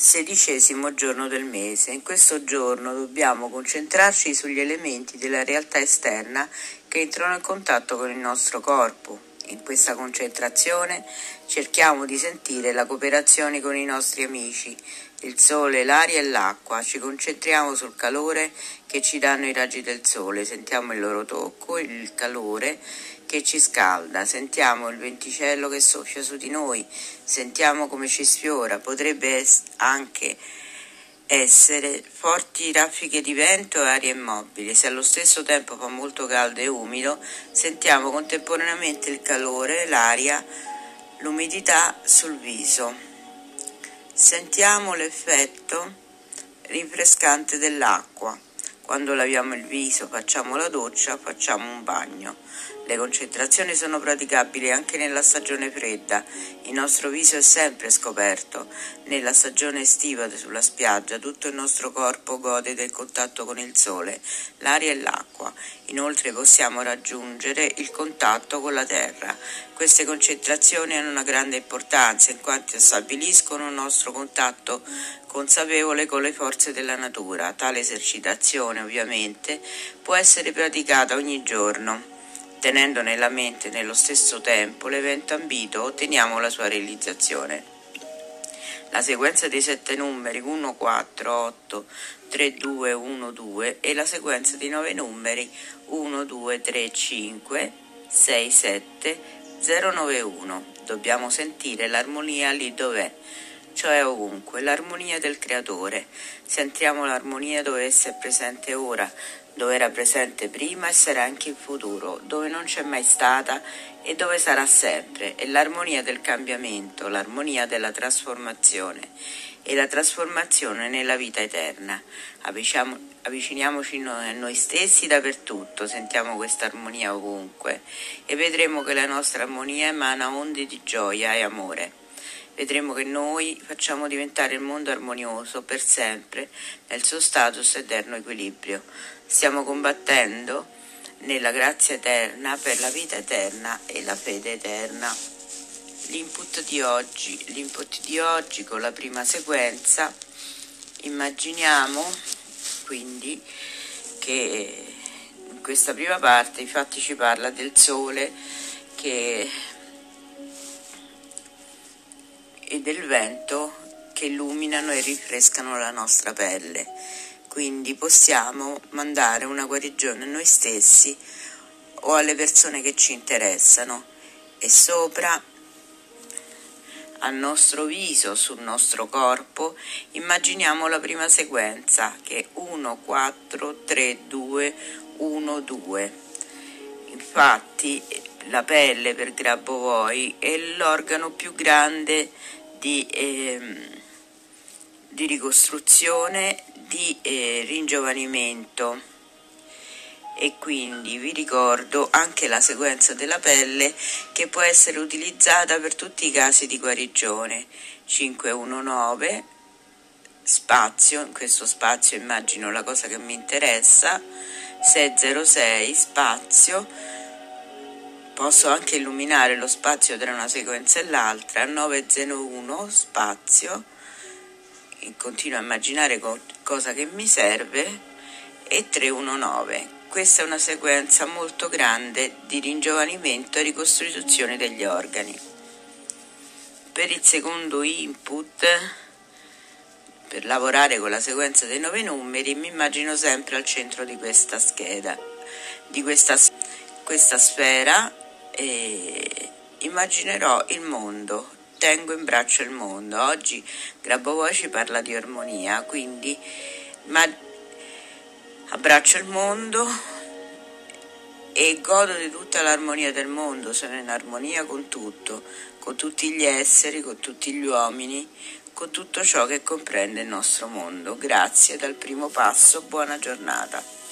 sedicesimo giorno del mese. In questo giorno dobbiamo concentrarci sugli elementi della realtà esterna che entrano in contatto con il nostro corpo. In questa concentrazione cerchiamo di sentire la cooperazione con i nostri amici, il sole, l'aria e l'acqua. Ci concentriamo sul calore che ci danno i raggi del sole, sentiamo il loro tocco, il calore che ci scalda, sentiamo il venticello che soffia su di noi, sentiamo come ci sfiora, potrebbe anche essere forti raffiche di vento e aria immobile. Se allo stesso tempo fa molto caldo e umido, sentiamo contemporaneamente il calore, l'aria, l'umidità sul viso. Sentiamo l'effetto rinfrescante dell'acqua. Quando laviamo il viso, facciamo la doccia, facciamo un bagno. Le concentrazioni sono praticabili anche nella stagione fredda. Il nostro viso è sempre scoperto. Nella stagione estiva sulla spiaggia tutto il nostro corpo gode del contatto con il sole, l'aria e l'acqua. Inoltre possiamo raggiungere il contatto con la terra. Queste concentrazioni hanno una grande importanza in quanto stabiliscono il nostro contatto consapevole con le forze della natura. Tale esercitazione ovviamente può essere praticata ogni giorno. Tenendo nella mente nello stesso tempo l'evento ambito otteniamo la sua realizzazione. La sequenza dei sette numeri 1, 4, 8, 3, 2, 1, 2 e la sequenza di nove numeri 1, 2, 3, 5, 6, 7, 0, 9, 1. Dobbiamo sentire l'armonia lì dov'è cioè ovunque, l'armonia del creatore. Sentiamo l'armonia dove essa è presente ora, dove era presente prima e sarà anche in futuro, dove non c'è mai stata e dove sarà sempre, è l'armonia del cambiamento, l'armonia della trasformazione. E la trasformazione nella vita eterna. Avviciniamo, avviciniamoci a noi stessi dappertutto, sentiamo questa armonia ovunque e vedremo che la nostra armonia emana onde di gioia e amore vedremo che noi facciamo diventare il mondo armonioso per sempre nel suo status eterno equilibrio. Stiamo combattendo nella grazia eterna per la vita eterna e la fede eterna. L'input di oggi, l'input di oggi con la prima sequenza, immaginiamo quindi che in questa prima parte infatti ci parla del sole che e del vento che illuminano e rinfrescano la nostra pelle. Quindi possiamo mandare una guarigione a noi stessi o alle persone che ci interessano e sopra al nostro viso, sul nostro corpo, immaginiamo la prima sequenza che è 1, 4, 3, 2, 1, 2. Infatti la pelle per Grabovoi è l'organo più grande di, eh, di ricostruzione, di eh, ringiovanimento. E quindi vi ricordo anche la sequenza della pelle che può essere utilizzata per tutti i casi di guarigione. 519 spazio in questo spazio immagino la cosa che mi interessa 606 spazio Posso anche illuminare lo spazio tra una sequenza e l'altra, 901 spazio, continuo a immaginare cosa che mi serve, e 319. Questa è una sequenza molto grande di ringiovanimento e ricostituzione degli organi. Per il secondo input, per lavorare con la sequenza dei nove numeri, mi immagino sempre al centro di questa scheda, di questa, questa sfera e immaginerò il mondo, tengo in braccio il mondo. Oggi Grabovoi ci parla di armonia, quindi ma, abbraccio il mondo e godo di tutta l'armonia del mondo, sono in armonia con tutto, con tutti gli esseri, con tutti gli uomini, con tutto ciò che comprende il nostro mondo. Grazie dal primo passo, buona giornata.